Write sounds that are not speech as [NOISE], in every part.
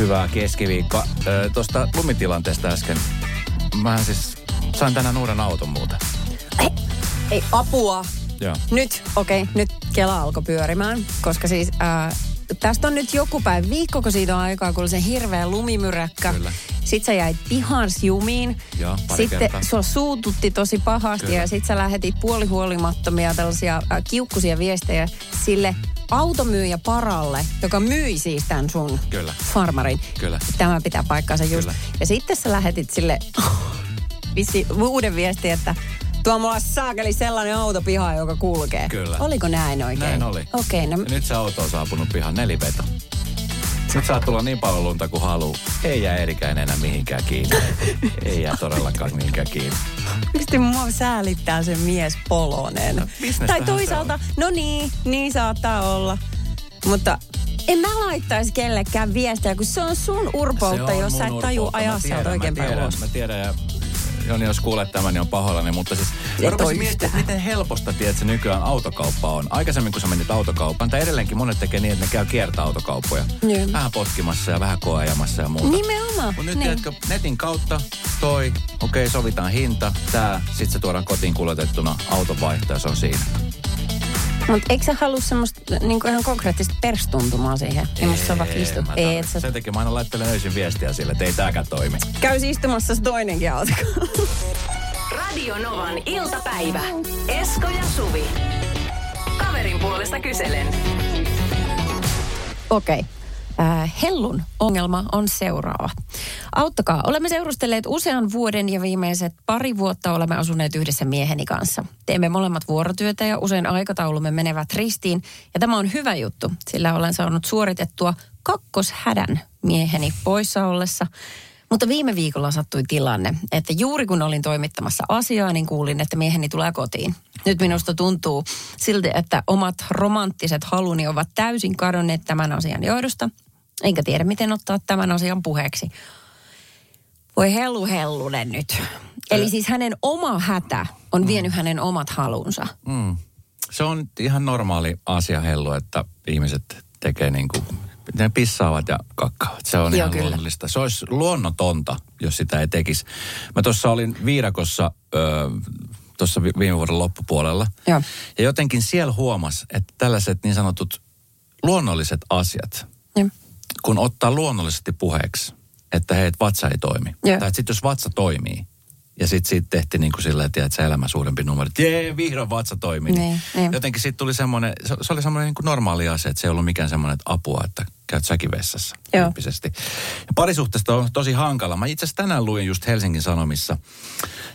Hyvää keskiviikkoa. Tuosta lumitilanteesta äsken. Mä siis sain tänään uuden auton muuten. Ei, ei apua. Joo. Nyt, okei, okay, nyt Kela alkoi pyörimään, koska siis ää, tästä on nyt joku päivä, viikkoko siitä on aikaa, kun oli se hirveä lumimyräkkä. Kyllä. Sitten sä jäit pihans jumiin. Joo, Sitten kertaa. sua suututti tosi pahasti Kyllä. ja sit sä lähetit puolihuolimattomia tällaisia äh, kiukkusia viestejä sille automyyjä paralle, joka myi siis tämän sun Kyllä. farmarin. Kyllä. Tämä pitää paikkaansa just. Kyllä. Ja sitten sä lähetit sille [LAUGHS] vissi, uuden viestin, että tuo mulla saakeli sellainen auto piha, joka kulkee. Kyllä. Oliko näin oikein? Näin oli. Okei, no Ja nyt se auto on saapunut pihan neliveto. Nyt saa tulla niin paljon lunta kuin haluu. Ei jää erikään enää mihinkään kiinni. [LAUGHS] Ei jää todellakaan mihinkään kiinni. Miksi mua säälittää se mies polonen? No, tai toisaalta, no niin, niin saattaa olla. Mutta en mä laittaisi kellekään viestiä, kun se on sun urpoutta, Se on jos sä et taju tiedän, oikein päin ulos. Mä tiedän ja Joni, jos kuulet tämän, niin on pahoillani, mutta siis mä rupesin miettimään, yhtään. miten helposta tiedät, se nykyään autokauppa on. Aikaisemmin, kun sä menit autokauppaan, tai edelleenkin monet tekee niin, että ne käy kiertää autokauppoja. Joo. Vähän potkimassa ja vähän koeajamassa ja muuta. Nimenomaan. Mutta nyt niin. tiedätkö, netin kautta toi, okei, okay, sovitaan hinta, tää, sit se tuodaan kotiin kuljetettuna, auton vaihto ja se on siinä. Mutta eikö sä halua semmoista niinku ihan konkreettista perstuntumaa siihen? Ja musta sä vaikka istut. mä Ei, et sä Sen takia mä aina laittelen öisin viestiä sille, että ei tääkään toimi. käy istumassa se toinenkin auto. Radio Novan iltapäivä. Esko ja Suvi. Kaverin puolesta kyselen. Okei. Äh, Hellun ongelma on seuraava. Auttakaa. Olemme seurustelleet usean vuoden ja viimeiset pari vuotta olemme asuneet yhdessä mieheni kanssa. Teemme molemmat vuorotyötä ja usein aikataulumme menevät ristiin. Ja tämä on hyvä juttu, sillä olen saanut suoritettua kakkoshädän mieheni poissa ollessa. Mutta viime viikolla sattui tilanne, että juuri kun olin toimittamassa asiaa, niin kuulin, että mieheni tulee kotiin. Nyt minusta tuntuu silti, että omat romanttiset haluni ovat täysin kadonneet tämän asian johdosta. Enkä tiedä, miten ottaa tämän asian puheeksi. Voi hellu hellunen nyt. Eli siis hänen oma hätä on vienyt hänen omat halunsa. Mm. Se on ihan normaali asia hellu, että ihmiset tekee niin kuin, ne pissaavat ja kakkaavat. Se on Joo, ihan kyllä. luonnollista. Se olisi luonnotonta, jos sitä ei tekisi. Mä tuossa olin viidakossa tuossa viime vuoden loppupuolella. Joo. Ja jotenkin siellä huomas, että tällaiset niin sanotut luonnolliset asiat, Ja. Kun ottaa luonnollisesti puheeksi, että hei, vatsa ei toimi. Joo. Tai sitten jos vatsa toimii, ja sitten siitä tehtiin niin kuin sillä, että sä elämä suurempi numero. että Jee, vihdoin vatsa toimii. Niin, niin. Jotenkin sitten tuli semmoinen, se, se oli semmoinen niin kuin normaali asia, että se ei ollut mikään semmoinen että apua, että käyt säkin vessassa Joo. Ja parisuhteesta on tosi hankala. Mä itse asiassa tänään luin just Helsingin Sanomissa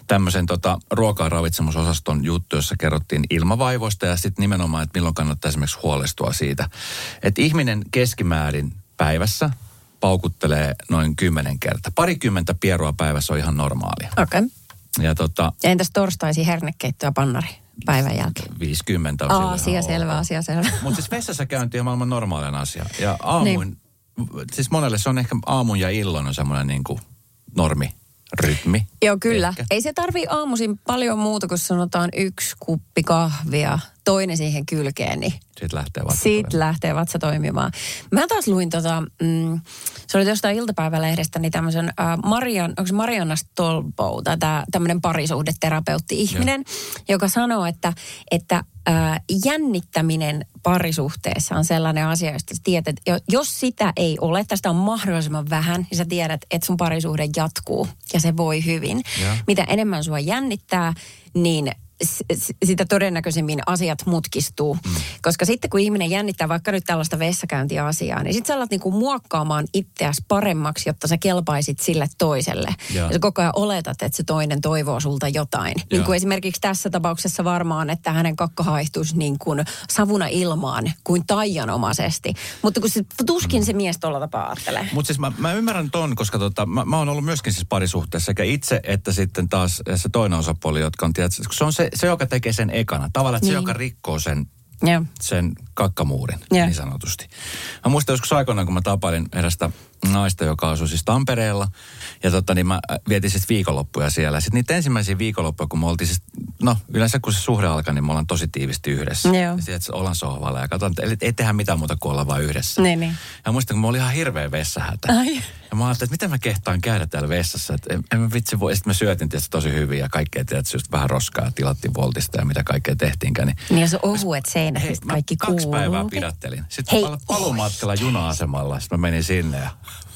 tämmöisen tota, ruoka- ja ravitsemusosaston juttu, jossa kerrottiin ilmavaivoista ja sitten nimenomaan, että milloin kannattaa esimerkiksi huolestua siitä. Että ihminen keskimäärin päivässä paukuttelee noin kymmenen kertaa. Parikymmentä pierua päivässä on ihan normaalia. Okei. Okay. Ja tota, Ja entäs torstaisi hernekeitto ja pannari päivän jälkeen? 50 on Aa, asia selvä, asia selvä. Mutta siis vessassa käynti on maailman normaalinen asia. Ja aamuin, niin. siis monelle se on ehkä aamun ja illan on semmoinen niin kuin normi, rytmi. Joo, kyllä. Ehkä. Ei se tarvii aamuisin paljon muuta, kun sanotaan yksi kuppi kahvia, toinen siihen kylkeen, niin Sitten lähtee vatsa toimimaan. lähtee vatsa toimimaan. Mä taas luin tota, mm, se oli jostain iltapäivälehdestä, niin tämmöisen äh, Marian, onko se Marianna Stolbow, tai tämmöinen parisuhdeterapeutti-ihminen, joka sanoo, että, että äh, jännittäminen parisuhteessa on sellainen asia, josta sä tiedät, että jo- jos sitä ei ole, tästä on mahdollisimman vähän, niin sä tiedät, että sun parisuhde jatkuu ja se voi hyvin. Joo. Mitä enemmän sua jännittää, niin sitä todennäköisemmin asiat mutkistuu. Mm. Koska sitten kun ihminen jännittää vaikka nyt tällaista vessakäyntiasiaa, niin sitten sä alat niinku muokkaamaan itseäsi paremmaksi, jotta sä kelpaisit sille toiselle. Joo. Ja sä koko ajan oletat, että se toinen toivoo sulta jotain. Niin Joo. kuin esimerkiksi tässä tapauksessa varmaan, että hänen kakka haihtuisi niin kuin savuna ilmaan kuin taianomaisesti. Mutta kun se, tuskin se mies tuolla tapaa ajattelee. Mutta siis mä, mä ymmärrän ton, koska tota, mä, mä oon ollut myöskin siis parisuhteessa sekä itse että sitten taas se toinen osapuoli, jotka on, tiedätkö, kun se on se, se, joka tekee sen ekana. Tavallaan, niin. se, joka rikkoo sen Joo. sen kakkamuurin Joo. niin sanotusti. Mä muistan joskus aikoinaan, kun mä tapailin erästä naista, joka asui siis Tampereella. Ja tota, niin mä vietin siis viikonloppuja siellä. Sitten niitä ensimmäisiä viikonloppuja, kun me oltiin siis, no yleensä kun se suhde alkaa, niin me ollaan tosi tiivisti yhdessä. Joo. Ja sitten ollaan sohvalla ja katsotaan, että ei tehdä mitään muuta kuin olla vaan yhdessä. Niin, niin. Ja muistan, kun mä olin ihan hirveä vessahätä. Ai. Ja mä ajattelin, että miten mä kehtaan käydä täällä vessassa. Että en, en mä vitsi voi. Sitten mä syötin tietysti tosi hyvin ja kaikkea tietysti just vähän roskaa. Tilattiin voltista ja mitä kaikkea tehtiinkään. Niin Niin jos on ohuet seinät, Hei, kaikki kaksi kuuluu. päivää pidättelin. Sitten Hei. Paluumatkalla juna-asemalla, sitten mä menin sinne ja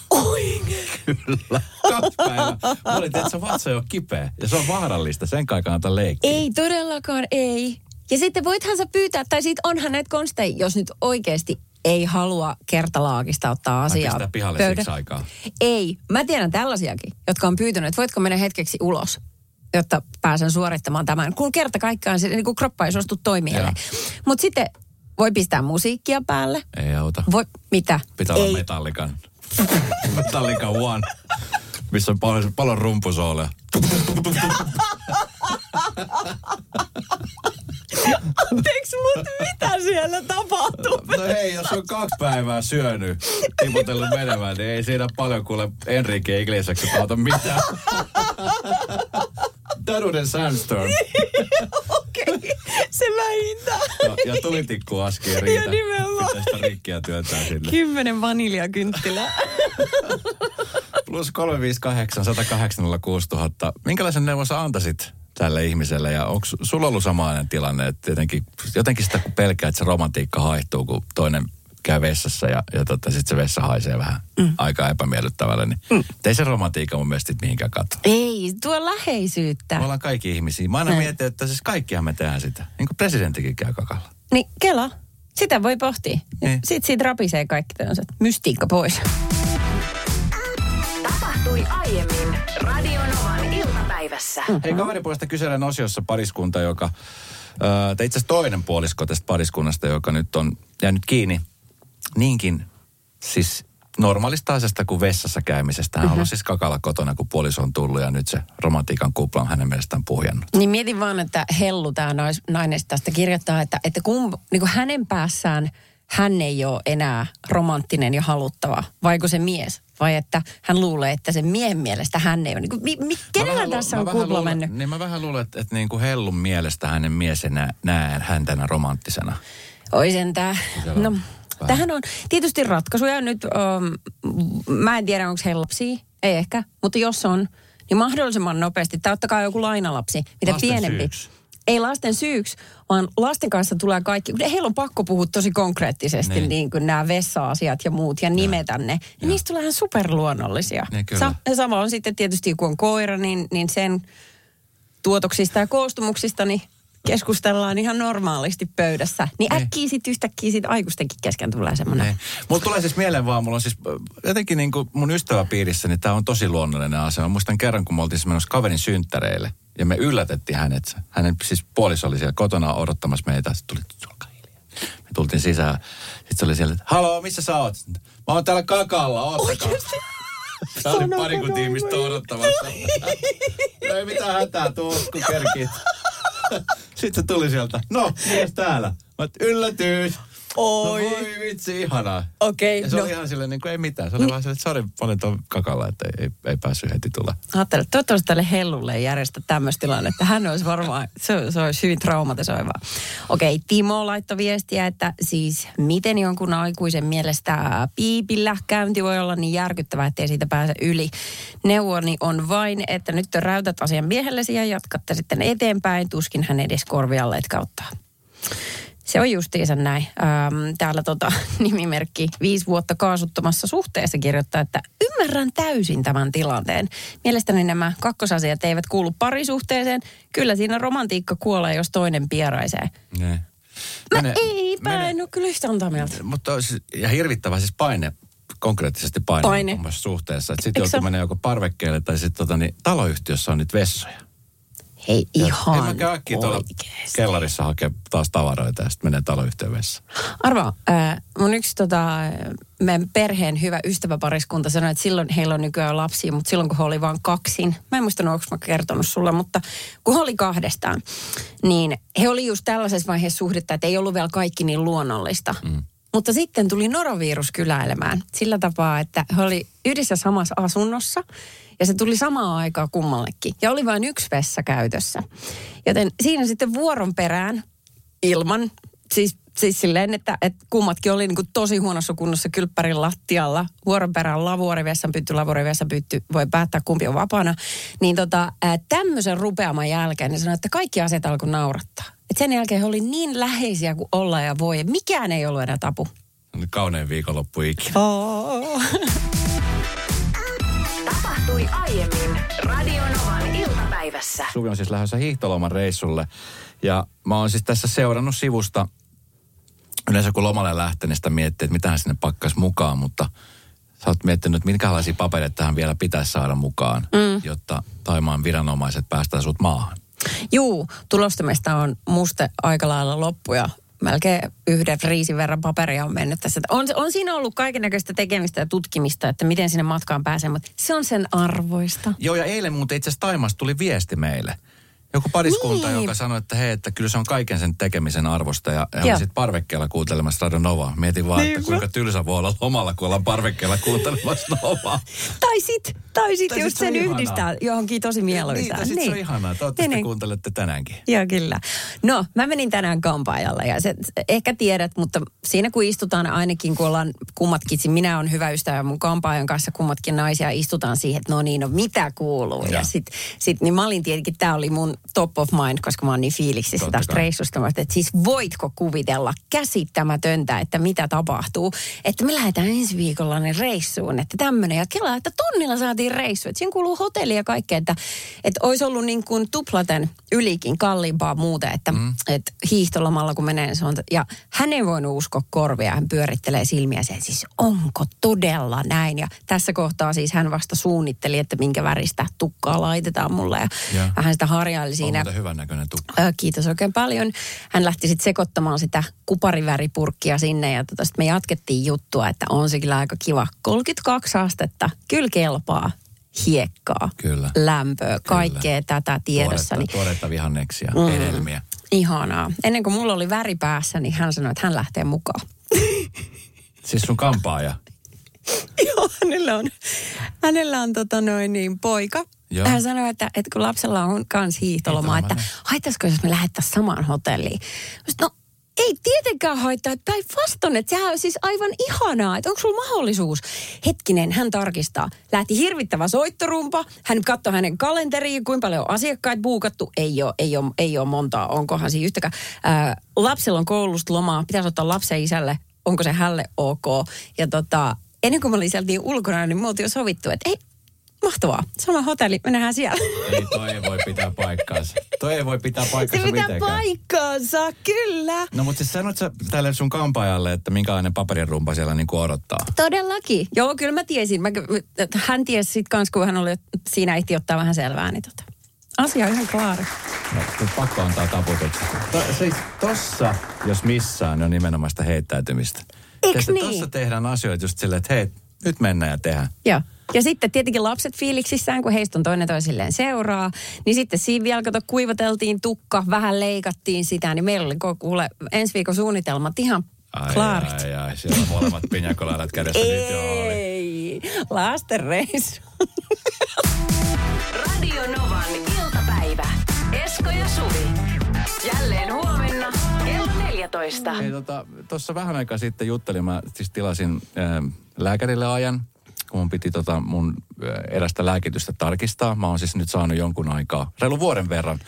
Oi. kyllä, kaksi päivää. Mä olin, että se vatsa jo kipeä ja se on vaarallista, sen kai kannata leikkiä. Ei todellakaan, ei. Ja sitten voithan sä pyytää, tai sit onhan näitä konsteja, jos nyt oikeasti ei halua kertalaakista ottaa asiaa pistää pihalle pöydä- siksi aikaa. Ei. Mä tiedän tällaisiakin, jotka on pyytänyt, että voitko mennä hetkeksi ulos, jotta pääsen suorittamaan tämän. Kun kerta kaikkiaan se niin kuin kroppa ei suostu toimijalle. Mutta sitten voi pistää musiikkia päälle. Ei auta. Voi, mitä? Pitää ei. olla Metallican. Metallica One. Missä on paljon, paljon rumpusooleja. Anteeksi, mutta mitä siellä tapahtuu? No hei, jos on kaksi päivää syönyt, tiputellut menemään, niin ei siinä paljon kuule Enrique Iglesiaksen auta mitään. Daruden Sandstorm. [LAUGHS] Se vähintään. Ja, ja tulitikku aski ei riitä. Ja nimenomaan. Pitää sitä rikkiä työntää sinne. Kymmenen vaniljakynttilää. [LAUGHS] Plus 358 108 000. Minkälaisen neuvon sä antaisit tälle ihmiselle? Ja onko sulla ollut samainen tilanne, että jotenkin, jotenkin sitä pelkää, että se romantiikka haihtuu, kun toinen käy vessassa ja, ja tota, sitten se vessa haisee vähän mm. aika epämiellyttävälle, niin mm. ei se romantiikka mun mielestä sit mihinkään katso. Ei, tuo läheisyyttä. Me ollaan kaikki ihmisiä. Mä aina mietin, että siis kaikkihan me tehdään sitä. Niin kuin presidenttikin käy kakalla. Niin, Kela. Sitä voi pohtia. Niin. Sitten siitä rapisee kaikki tämmöiset mystiikka pois. Tapahtui aiemmin Radionovan iltapäivässä. Hei, kaveripuolesta kyselen osiossa pariskunta, joka, tai itse asiassa toinen puolisko tästä pariskunnasta, joka nyt on jäänyt kiinni niinkin siis normaalista asiasta kuin vessassa käymisestä. Hän on ollut siis kakalla kotona, kun puoliso on tullut ja nyt se romantiikan kupla on hänen mielestään puhjannut. Niin mietin vaan, että Hellu, tämä nainen tästä kirjoittaa, että, että kun niin kuin hänen päässään hän ei ole enää romanttinen ja haluttava, vaiko se mies? Vai että hän luulee, että sen miehen mielestä hän ei ole. Niin kuin, mi, mi, Mä kenellä lu- tässä mä on kupla luulen- mennyt? Niin mä vähän luulen, että, että niin kuin Hellun mielestä hänen mies ei näe, häntä romanttisena. Oi sentään. No, vähän. tähän on tietysti ratkaisuja. Nyt um, mä en tiedä, onko heillä lapsia. Ei ehkä, mutta jos on, niin mahdollisimman nopeasti. Tai ottakaa joku lainalapsi, mitä Lasten pienempi. syyksi. Ei lasten syyksi, vaan lasten kanssa tulee kaikki. Heillä on pakko puhua tosi konkreettisesti niin, Niin. niin kuin nämä vessa-asiat ja muut ja nimetä ne. Ja niistä tulee ihan superluonnollisia. Niin. Sa- ja sama on sitten tietysti, kun on koira, niin, niin sen tuotoksista ja koostumuksista, niin keskustellaan ihan normaalisti pöydässä. Niin Niin. äkkiä sitten yhtäkkiä sit aikuistenkin kesken tulee semmoinen. Niin. Mulla tulee siis mieleen vaan, mulla on siis jotenkin niin kuin mun ystäväpiirissä, niin tämä on tosi luonnollinen asia. Mä muistan kerran, kun me oltiin siis menossa kaverin synttäreille ja me yllätettiin hänet. Hänen siis puoliso oli siellä kotona odottamassa meitä. Sitten tuli, hiljaa. Me tultiin sisään. Sitten se oli siellä, että haloo, missä sä oot? Mä oon täällä kakalla, oottakaa. [LAUGHS] Tää oli pari kun noin. ihmistä odottamassa. [LAUGHS] No ei mitään hätää, tuu kun kerkit. [LAUGHS] Sitten se tuli sieltä, no, mies täällä. Mä yllätys. Oi. No voi vitsi, ihanaa. Okei, Ja se no. oli ihan silleen, niin kuin ei mitään. Se oli vaan silleen, että sori, olin tuon kakalla, että ei, ei, ei päässyt heti tulla. Ajattelin, että toivottavasti tälle Hellulle ei järjestä tämmöistä tilannetta. Hän olisi varmaan, se, se olisi hyvin traumatisoivaa. Okei, Timo laittoi viestiä, että siis miten jonkun aikuisen mielestä piipillä käynti voi olla niin järkyttävää, ettei siitä pääse yli. Neuvoni on vain, että nyt räytät asian miehellesi ja jatkatte sitten eteenpäin. Tuskin hän edes korvialle etkauttaa. Se on justiinsa näin. Ähm, täällä tota, [LAUGHS] nimimerkki viisi vuotta kaasuttomassa suhteessa kirjoittaa, että ymmärrän täysin tämän tilanteen. Mielestäni nämä kakkosasiat eivät kuulu parisuhteeseen. Kyllä siinä romantiikka kuolee, jos toinen pieraisee. Ne. Mä ei, mä en ole kyllä yhtä antaa mieltä. Mutta ja hirvittävä siis paine, konkreettisesti paine, Paine. suhteessa. Sitten joutuu ole? menee joko parvekkeelle tai sitten tota, niin, taloyhtiössä on nyt vessoja. Hei, ihan En mä äkkiä tuolla kellarissa hakea taas tavaroita ja sitten menee taloyhtiön vessaan. Arvo, äh, mun yksi tota, meidän perheen hyvä ystäväpariskunta sanoi, että silloin heillä on nykyään lapsia, mutta silloin kun he oli vain kaksin, mä en muista, onko mä kertonut sulle, mutta kun he oli kahdestaan, niin he oli just tällaisessa vaiheessa suhdetta, että ei ollut vielä kaikki niin luonnollista. Mm. Mutta sitten tuli norovirus kyläilemään sillä tapaa, että he oli yhdessä samassa asunnossa ja se tuli samaan aikaan kummallekin. Ja oli vain yksi vessa käytössä. Joten siinä sitten vuoron perään ilman, siis, siis silleen, että, että kummatkin oli niin kuin tosi huonossa kunnossa kylppärin lattialla. Vuoron perään lavuorivessan pytty, lavuorivessan pytty, voi päättää kumpi on vapaana. Niin tota, tämmöisen rupeaman jälkeen ne sanoi, että kaikki asiat alkoi naurattaa. Et sen jälkeen he oli niin läheisiä kuin olla ja voi. Mikään ei ollut enää tapu. Kaunein viikonloppu ikinä. Oh. [LAUGHS] Tapahtui aiemmin Radionovan iltapäivässä. Suvi on siis lähdössä hiihtoloman reissulle. Ja mä oon siis tässä seurannut sivusta, yleensä kun lomalle lähtee, niin sitä miettii, että mitä hän sinne pakkas mukaan, mutta sä oot miettinyt, että minkälaisia papereita tähän vielä pitäisi saada mukaan, mm. jotta Taimaan viranomaiset päästään sut maahan. Juu, tulostamista on muste aika lailla loppu ja melkein yhden riisin verran paperia on mennyt tässä. On, on siinä ollut kaiken näköistä tekemistä ja tutkimista, että miten sinne matkaan pääsee, mutta se on sen arvoista. Joo, ja eilen muuten itse asiassa Taimasta tuli viesti meille. Joku pariskunta, Niin. joka sanoi, että hei, että kyllä se on kaiken sen tekemisen arvosta. Ja oli sitten parvekkeella kuuntelemassa Radio Novaa. Mietin vaan, että Niinpä. kuinka tylsä voi olla lomalla, kun ollaan parvekkeella kuuntelemassa Novaa. Tai sit, tai sit Tai just sit sen ihanaa. yhdistää johonkin tosi Niin, mieluisaan. tai sit se on ihanaa. Toivottavasti Niin, niin. kuuntelette tänäänkin. Joo, kyllä. No, mä menin tänään kampaajalle ja se, ehkä tiedät, mutta siinä kun istutaan ainakin, kun ollaan kummatkin, siis minä on hyvä ystävä mun kampaajan kanssa, kummatkin naisia, istutaan siihen, että no niin, no mitä kuuluu. Ja, Ja. sit, sit, niin mä olin tietenkin, tämä oli mun top of mind, koska mä oon niin fiiliksissä Totta tästä kai. reissusta. Että siis voitko kuvitella käsittämätöntä, että mitä tapahtuu, että me lähdetään ensi viikolla ne reissuun, että tämmöinen. Ja kelaa, että tonnilla saatiin reissu, että siihen kuuluu hotelli ja kaikkea, että, että olisi ollut niin kuin tuplaten ylikin kalliimpaa muuten, että, mm. että hiihtolomalla kun menee, se on, ja hän ei voinut uskoa korvia, hän pyörittelee silmiä sen, siis onko todella näin? Ja tässä kohtaa siis hän vasta suunnitteli, että minkä väristä tukkaa laitetaan mulle ja, Ja. ja. hän sitä harjaili siinä. hyvän näköinen tukka. Ö, Kiitos oikein paljon. Hän lähti sitten sekoittamaan sitä kupariväripurkkia sinne ja tota, sit me jatkettiin juttua, että on se kyllä aika kiva. 32 astetta, kyllä kelpaa. Hiekkaa, Kyllä. lämpöä, kaikkea tätä tiedossani. Tuoretta, tuoretta vihanneksia, Mm. hedelmiä. Ihanaa. Ennen kuin mulla oli väri päässä, niin hän sanoi, että hän lähtee mukaan. Siis sun kampaaja. [LAUGHS] Joo, hänellä on, hänellä on tota noin niin, poika. Joo. Hän sanoi, että, että kun lapsella on kans hiihtoloma, että Hiihtoloma, haittaisiko jos me lähettäisiin samaan hotelliin. Mä no ei tietenkään haittaa, että päinvastoin, että sehän on siis aivan ihanaa, että onko sulla mahdollisuus. Hetkinen, hän tarkistaa. Lähti hirvittävä soittorumpa, hän katsoi hänen kalenteriin, kuinka paljon on asiakkaita buukattu. Ei ole, ei ole, ei ole montaa, onkohan siinä yhtäkään. Ää, lapsella on koulusta lomaa, pitäisi ottaa lapsen isälle, onko se hälle ok. Ja tota, ennen kuin mä olin sieltä niin ulkona, niin me oltiin jo sovittu, että ei, mahtavaa, sama hotelli, me nähdään siellä. Ei, toi ei voi pitää paikkaansa. Toi ei voi pitää Se paikkaansa pitää mitenkään. paikkaansa, kyllä. No mutta siis sanoit sä tälle sun kampaajalle, että minkälainen paperirumpa siellä niinku odottaa? Todellakin. Joo, kyllä mä tiesin. Mä, hän tiesi sit kans, kun hän oli siinä ehti ottaa vähän selvää, niin tota, asia on ihan klaari. No, pakko antaa taputukset. To, siis tossa, jos missään, on nimenomaan sitä heittäytymistä. Tiedätkö, niin? Tossa tehdään asioita just silleen, että hei, nyt mennään ja tehdään. Joo. Ja sitten tietenkin lapset fiiliksissään, kun heistä on toinen toisilleen seuraa, niin sitten siinä vielä kato, kuivateltiin tukka, vähän leikattiin sitä, niin meillä oli kuule ensi viikon suunnitelmat ihan Ai, klaarit. ai, ai, siellä on molemmat pinjakolaidat kädessä nyt jo oli. Ei, lastenreissu. Radio Novan iltapäivä. Esko ja Suvi. Jälleen huomenna kello 14. Hei, tota, tuossa vähän aikaa sitten juttelin, mä siis tilasin äh, lääkärille ajan, kun mun piti tota mun erästä lääkitystä tarkistaa. Mä oon siis nyt saanut jonkun aikaa, reilu vuoden verran.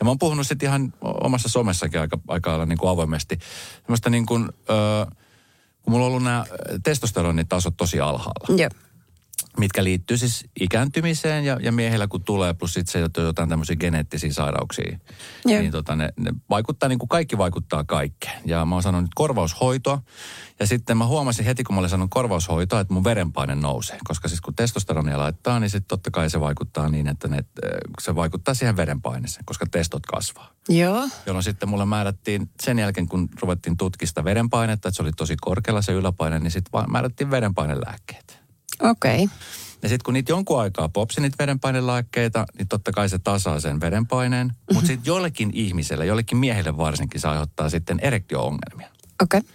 Ja mä oon puhunut sitten ihan omassa somessakin aika, aika niin kuin avoimesti. Semmoista niin kuin, äh, kun mulla on ollut nämä testosteronitasot tosi alhaalla Joo. Mitkä liittyy siis ikääntymiseen ja, ja miehillä kun tulee, plus sitten se, että on jotain tämmöisiä geneettisiä sairauksia, Joo. niin tota, ne, ne vaikuttaa, niin kuin kaikki vaikuttaa kaikkeen. Ja mä oon sanonut nyt korvaushoitoa, ja sitten mä huomasin heti, kun mä olin sanonut korvaushoitoa, että mun verenpaine nousee. Koska siis kun testosteronia laittaa, niin sitten totta kai se vaikuttaa niin, että ne, se vaikuttaa siihen verenpaineeseen, koska testot kasvaa Joo. jolloin sitten mulle määrättiin sen jälkeen, kun ruvettiin tutkista verenpainetta, että se oli tosi korkealla se yläpaine, niin sitten määrättiin verenpainelääkkeet. Okei. Okay. Ja sitten kun niitä jonkun aikaa popsi niitä verenpainelääkkeitä, niin totta kai se tasaa sen verenpaineen. Mutta sitten jollekin ihmiselle, jollekin miehelle varsinkin, se aiheuttaa sitten erektio-ongelmia. Okei. Okay.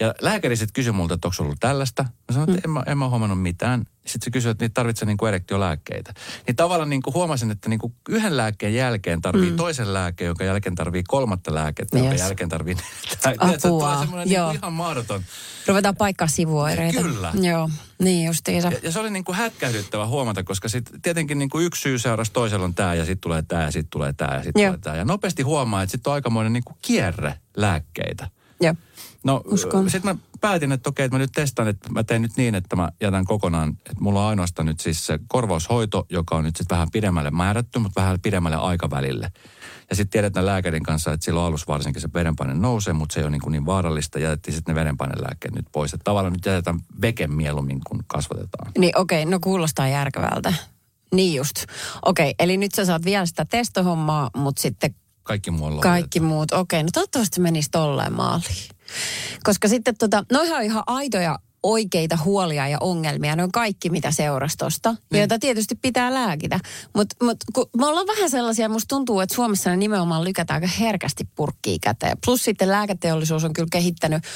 Ja lääkäri sitten kysyi multa, että onko ollut tällaista. Mä sanoin, että en, mä, en mä huomannut mitään. Sitten se kysyi, että niitä tarvitsee niinku erektiolääkkeitä. Niin tavallaan niinku huomasin, että niinku yhden lääkkeen jälkeen tarvii mm. toisen lääkkeen, jonka jälkeen tarvii kolmatta lääkettä, jonka Yes. jälkeen tarvii [LAUGHS] Apua, Tulee semmoinen niinku ihan mahdoton. Ruvetaan paikkaa sivuoireita. Kyllä. Joo, niin justiinsa. Ja, ja se oli niin kuin hätkähdyttävä huomata, koska sit tietenkin niin kuin yksi syy seurasi toisella on tämä ja sitten tulee tämä ja sitten tulee tämä ja sitten tulee tämä. Ja nopeasti huomaa, että sitten on aikamoinen niin kuin kierre lääkkeitä. Joo. No sitten mä päätin, että okei, että mä nyt testaan, että mä teen nyt niin, että mä jätän kokonaan, että mulla on ainoastaan nyt siis se korvaushoito, joka on nyt sitten vähän pidemmälle määrätty, mutta vähän pidemmälle aikavälille. Ja sitten tiedetään lääkärin kanssa, että silloin alussa varsinkin se verenpaine nousee, mutta se ei ole niin, kuin niin vaarallista. Jätettiin sitten ne verenpainelääkkeet nyt pois. Että tavallaan nyt jätetään veke mieluummin, kun kasvatetaan. Niin okei, no kuulostaa järkevältä. Niin just. Okei, eli nyt sä saat vielä sitä testohommaa, mutta sitten Kaikki muu on kaikki muut. Okei, no toivottavasti menisi tolleen maaliin. Koska sitten tota, noihan on ihan aitoja oikeita huolia ja ongelmia. Ne on kaikki, mitä seurasi tosta, niin. joita tietysti pitää lääkitä. Mutta mut, kun me ollaan vähän sellaisia, musta tuntuu, että Suomessa ne nimenomaan lykätään aika herkästi purkkiin käteen. Plus sitten lääketeollisuus on kyllä kehittänyt ö,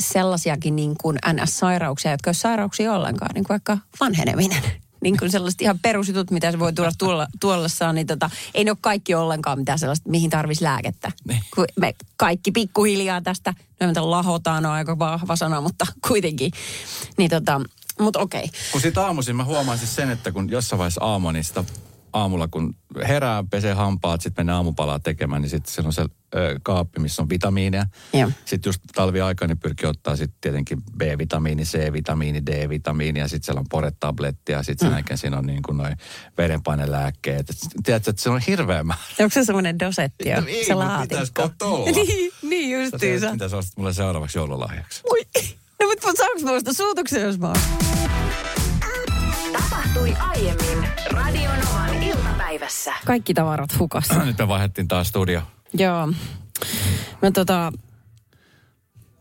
sellaisiakin niin kuin NS-sairauksia, jotka ei sairauksia ollenkaan, niin kuin vaikka vanheneminen. Niin kuin sellaiset ihan perusjutut, mitä se voi tulla tuolla, tuollessaan, niin tota, ei ne ole kaikki ollenkaan mitään sellaista, mihin tarvisi lääkettä. Niin. Kun me kaikki pikkuhiljaa tästä, no lahotaan on aika vahva sana, mutta kuitenkin. Niin tota, mutta okei. Kun sit aamuisin mä huomaan siis sen, että kun jossain vaiheessa aamu, niin sitä aamulla kun herää, pesee hampaat, sitten menee aamupalaa tekemään, niin sitten siellä on se ö, kaappi, missä on vitamiineja. Joo. Sitten just talviaikana niin pyrkii ottaa sitten tietenkin B-vitamiini, C-vitamiini, D-vitamiini ja sitten siellä on poretabletti ja sitten sen jälkeen siinä on niin kuin noin verenpainelääkkeet. Et Tiedätkö, että se on hirveä määrä. Onko se semmoinen dosetti jo? Ei, se laatikko? [LAUGHS] niin, niin justiinsa. mitä sä ostat mulle seuraavaksi joululahjaksi. Ui. No mutta saanko mä ostaa suutuksen, jos mä oon? Tapahtui aiemmin Radionovan iltapäivässä. Kaikki tavarat hukassa. Nyt me vaihdettiin taas studio. Joo. Mä tota...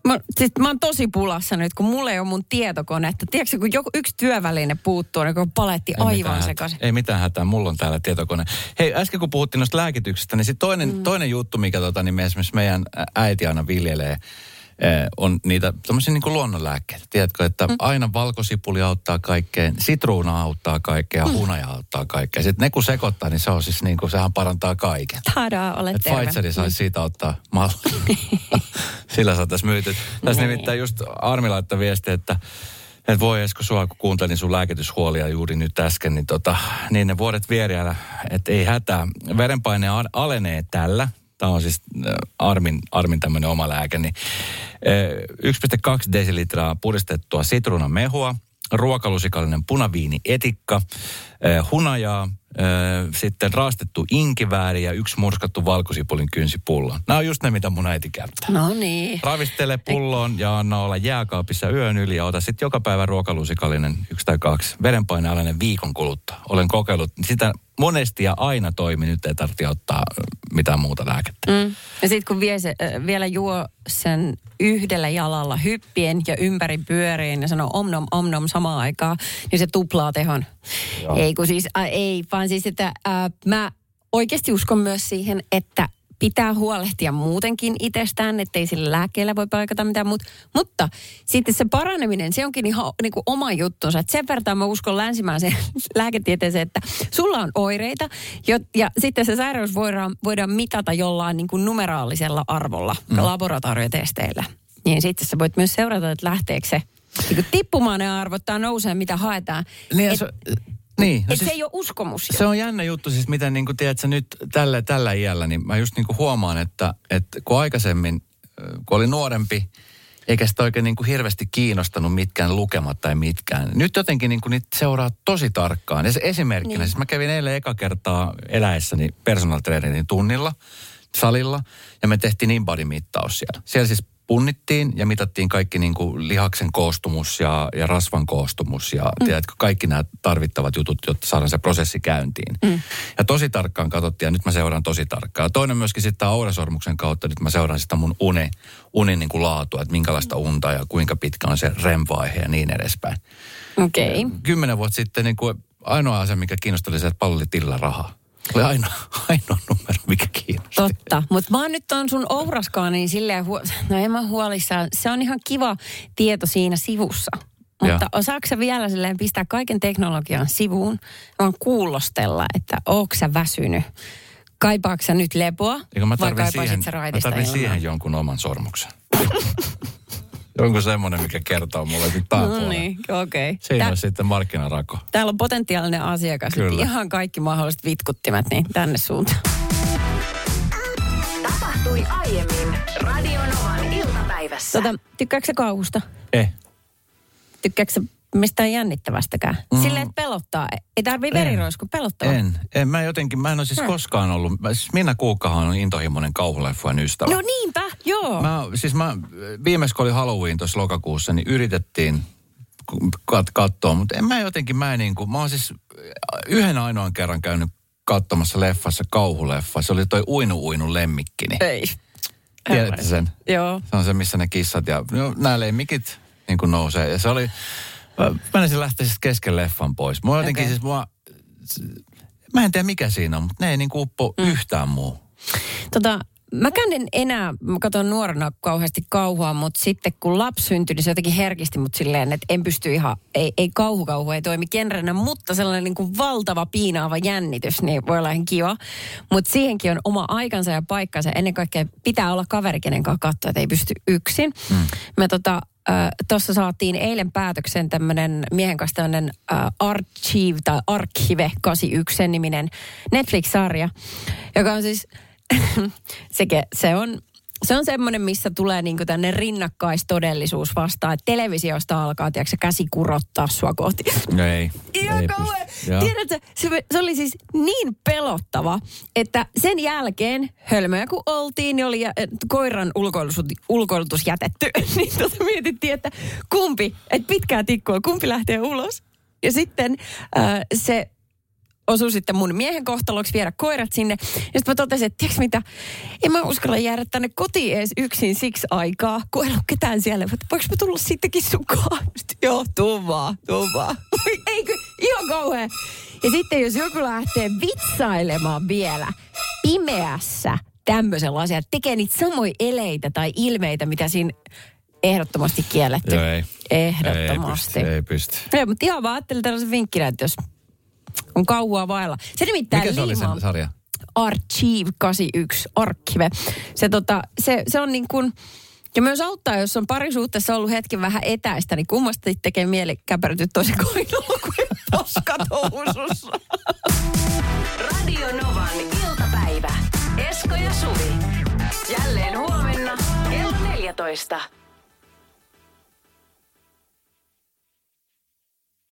Mä, siis mä oon tosi pulassa nyt, kun mulla ei ole mun tietokonetta. Tiedätkö, kun joku yksi työväline puuttuu, niin kun paletti Ei aivan sekaisin. Ei mitään hätää, mulla on täällä tietokone. Hei, äsken kun puhuttiin noista lääkityksestä, niin sit toinen, mm. toinen juttu, mikä tota, niin me esimerkiksi meidän äiti aina viljelee, on niitä tämmöisiä niin luonnonlääkkeitä. Tiedätkö, että mm. aina valkosipuli auttaa kaikkeen, sitruuna auttaa kaikkea, mm. hunaja auttaa kaikkea. Sitten ne kun sekoittaa, niin se on siis niin kuin, sehän parantaa kaiken. Tadaa, ole Että terve. Pfizeri saisi siitä ottaa mallia. [LAUGHS] Sillä saataisiin myyty. Tässä nimittäin just Armi laittoi viesti, että että voi Esko sua, kun kuuntelin sun lääkityshuolia juuri nyt äsken, niin, tota, niin ne vuodet vieriällä, että ei hätää. Verenpaine alenee tällä. Tämä on siis äh, Armin, Armin tämmöinen oma lääke. Niin, äh, 1,2 desilitraa puristettua sitruunamehua, ruokalusikallinen punaviini etikka, äh, hunajaa, äh, sitten raastettu inkivääri ja yksi murskattu valkosipulin kynsipullo. Nämä on just ne, mitä mun äiti käyttää. No niin. Ravistele pulloon ja anna olla jääkaapissa yön yli ja ota sitten joka päivä ruokalusikallinen yksi tai kaksi. Verenpainealainen viikon kuluttua. Olen kokeillut sitä monesti ja aina toimi. Nyt ei tarvitse ottaa mitään muuta lääkettä. Mm. Ja sitten kun vie se, äh, vielä juo sen yhdellä jalalla hyppien ja ympäri pyörien ja sanoo omnom omnom samaan aikaan, niin se tuplaa tehon. Joo. Ei kun siis, äh, ei, vaan siis, että äh, mä oikeasti uskon myös siihen, että pitää huolehtia muutenkin itsestään, ettei sillä lääkkeellä voi paikata mitään muuta. Mutta sitten se paraneminen, se onkin ihan niin kuin oma juttunsa. Et sen verran mä uskon länsimäiseen [LAUGHS] lääketieteeseen, että sulla on oireita jo, ja sitten se sairaus voidaan, voidaan mitata jollain niin kuin numeraalisella arvolla, mm. laboratoriotesteillä. Niin sitten sä voit myös seurata, että lähteekö se niin tippumaan ne arvot tai nousee, mitä haetaan. Niin, Et- se, niin, no et siis, se ei ole uskomus. jo. se on jännä juttu siis, miten niin kuin, tiedätkö, nyt tällä, tällä iällä, niin mä just niin kuin huomaan, että, että kun aikaisemmin, kun oli nuorempi, eikä sitä oikein niin kuin hirveästi kiinnostanut mitkään lukemat tai mitkään. Nyt jotenkin niin kuin niitä seuraa tosi tarkkaan. Ja se esimerkkinä, niin. siis mä kävin eilen eka kertaa eläessäni personal trainerin tunnilla, salilla, ja me tehtiin niin mittaus siellä. Siellä siis punnittiin ja mitattiin kaikki niin kuin lihaksen koostumus ja, ja rasvan koostumus ja mm. tiedätkö, kaikki nämä tarvittavat jutut, jotta saadaan se prosessi käyntiin. Mm. Ja tosi tarkkaan katsottiin ja nyt mä seuraan tosi tarkkaan. Ja toinen myöskin sitten tämä aurasormuksen kautta, nyt mä seuraan sitä mun une, unin niin kuin laatua, että minkälaista unta ja kuinka pitkä on se REM-vaihe ja niin edespäin. Okei. Okay. Kymmenen vuotta sitten niin kuin ainoa asia, mikä kiinnosteli se, että paljon oli rahaa. Oli ainoa, [LAUGHS] ainoa numero, mikä kiinnosti. Totta, mutta mä oon nyt on sun ouraskaan niin silleen, huo- no en mä huolissaan. Se on ihan kiva tieto siinä sivussa. Mutta Joo. osaako sä vielä silleen pistää kaiken teknologian sivuun, vaan kuulostella, että ootko sä väsynyt? Kaipaatko sä nyt lepoa Eikö mä vai kaipaisit siihen, sä mä raitista tarvin ilmaa? siihen jonkun oman sormuksen. [LAUGHS] jonkun semmoinen, mikä kertoo mulle nyt. No niin, okei. Okay. Siinä on sitten markkinarako. Täällä on potentiaalinen asiakas. Kyllä. Ihan kaikki mahdolliset vitkuttimet, niin tänne suuntaan. Tapahtui aiemmin Radionovan iltapäivässä. Tota, tykkääkö sä kauhusta? Eh. Tykkääkö sä mistään jännittävästäkään? Mm. Silleen, että pelottaa. Ei tarvii veriroisku, pelottaa. En. en. Mä jotenkin, mä en ole siis Hmm. koskaan ollut, siis Minna Kuukkahan on intohimoinen kauhuleffojen ystävä. No niinpä, joo. Mä, siis mä, viimeis kun oli Halloween tuossa lokakuussa, niin yritettiin kat- katsoa, mutta en mä jotenkin, mä en niin kuin, mä oon siis yhden ainoan kerran käynyt katsomassa leffassa kauhuleffa. Se oli toi Uinu Uinu lemmikkini. Ei. Tiedätte sen? Joo. Se on se, missä ne kissat ja no, nämä lemmikit niin kuin nousee. Ja se oli, mä menisin lähteä siis kesken leffan pois. Mua jotenkin Okei. siis mua, mä en tiedä mikä siinä on, mutta ne ei niin kuin uppo mm. yhtään muu. Tota, mäkään en enää, mä katson nuorena kauheasti kauhua, mutta sitten kun lapsi syntyi, niin se jotenkin herkisti mut silleen, että en pysty ihan, ei, ei kauhukauhu ei toimi genrenä, mutta sellainen niin kuin valtava piinaava jännitys, niin voi olla ihan kiva. Mutta siihenkin on oma aikansa ja paikkansa. Ennen kaikkea pitää olla kaveri, kenen kanssa katsoa, että ei pysty yksin. Mm. Me tota, tuossa saatiin eilen päätöksen tämmöinen miehen kanssa tämmöinen äh, Archive tai Archive 81 niminen Netflix-sarja, joka on siis, [LAUGHS] se, se on se on semmoinen, missä tulee niinku tänne rinnakkaistodellisuus vastaan, että televisiosta alkaa, tiedätkö, käsi kurottaa sua kohti. Ei. Ihan ei kauhean. Tiedätkö, se, se oli siis niin pelottava, että sen jälkeen hölmöä kun oltiin, niin oli jä, koiran ulkoilutus, ulkoilutus jätetty. [LAUGHS] niin tota mietittiin, että kumpi, että pitkää tikkua, kumpi lähtee ulos. Ja sitten äh, se osui sitten mun miehen kohtaloksi viedä koirat sinne. Ja sitten mä totesin, että tiedätkö mitä, en mä uskalla jäädä tänne kotiin edes yksin siksi aikaa, kun ei ole ketään siellä. Että voinko mä tulla sittenkin kanssa? Sitten, Joo, tuu vaan, tuu vaan. [LAUGHS] Eikö, ihan kauhean. Ja sitten jos joku lähtee vitsailemaan vielä pimeässä tämmöisellä asialla, tekee niitä samoja eleitä tai ilmeitä, mitä siinä ehdottomasti kielletty. Joo, ei. Ehdottomasti. Ei pysty. Ei pysty. Ei, mutta ihan vaan ajattelin tällaisen vinkkinä, että jos on kauaa vailla. Se nimittäin Mikä se oli sen sarja? Archive 81, Archive. Se, tota, se, se on niin kuin, ja myös auttaa, jos on parisuhteessa ollut hetken vähän etäistä, niin kummasti tekee mieli käpertyä toisen kohdalla kuin poskat housussa. Radio Novan iltapäivä. Esko ja Suvi. Jälleen huomenna kello 14.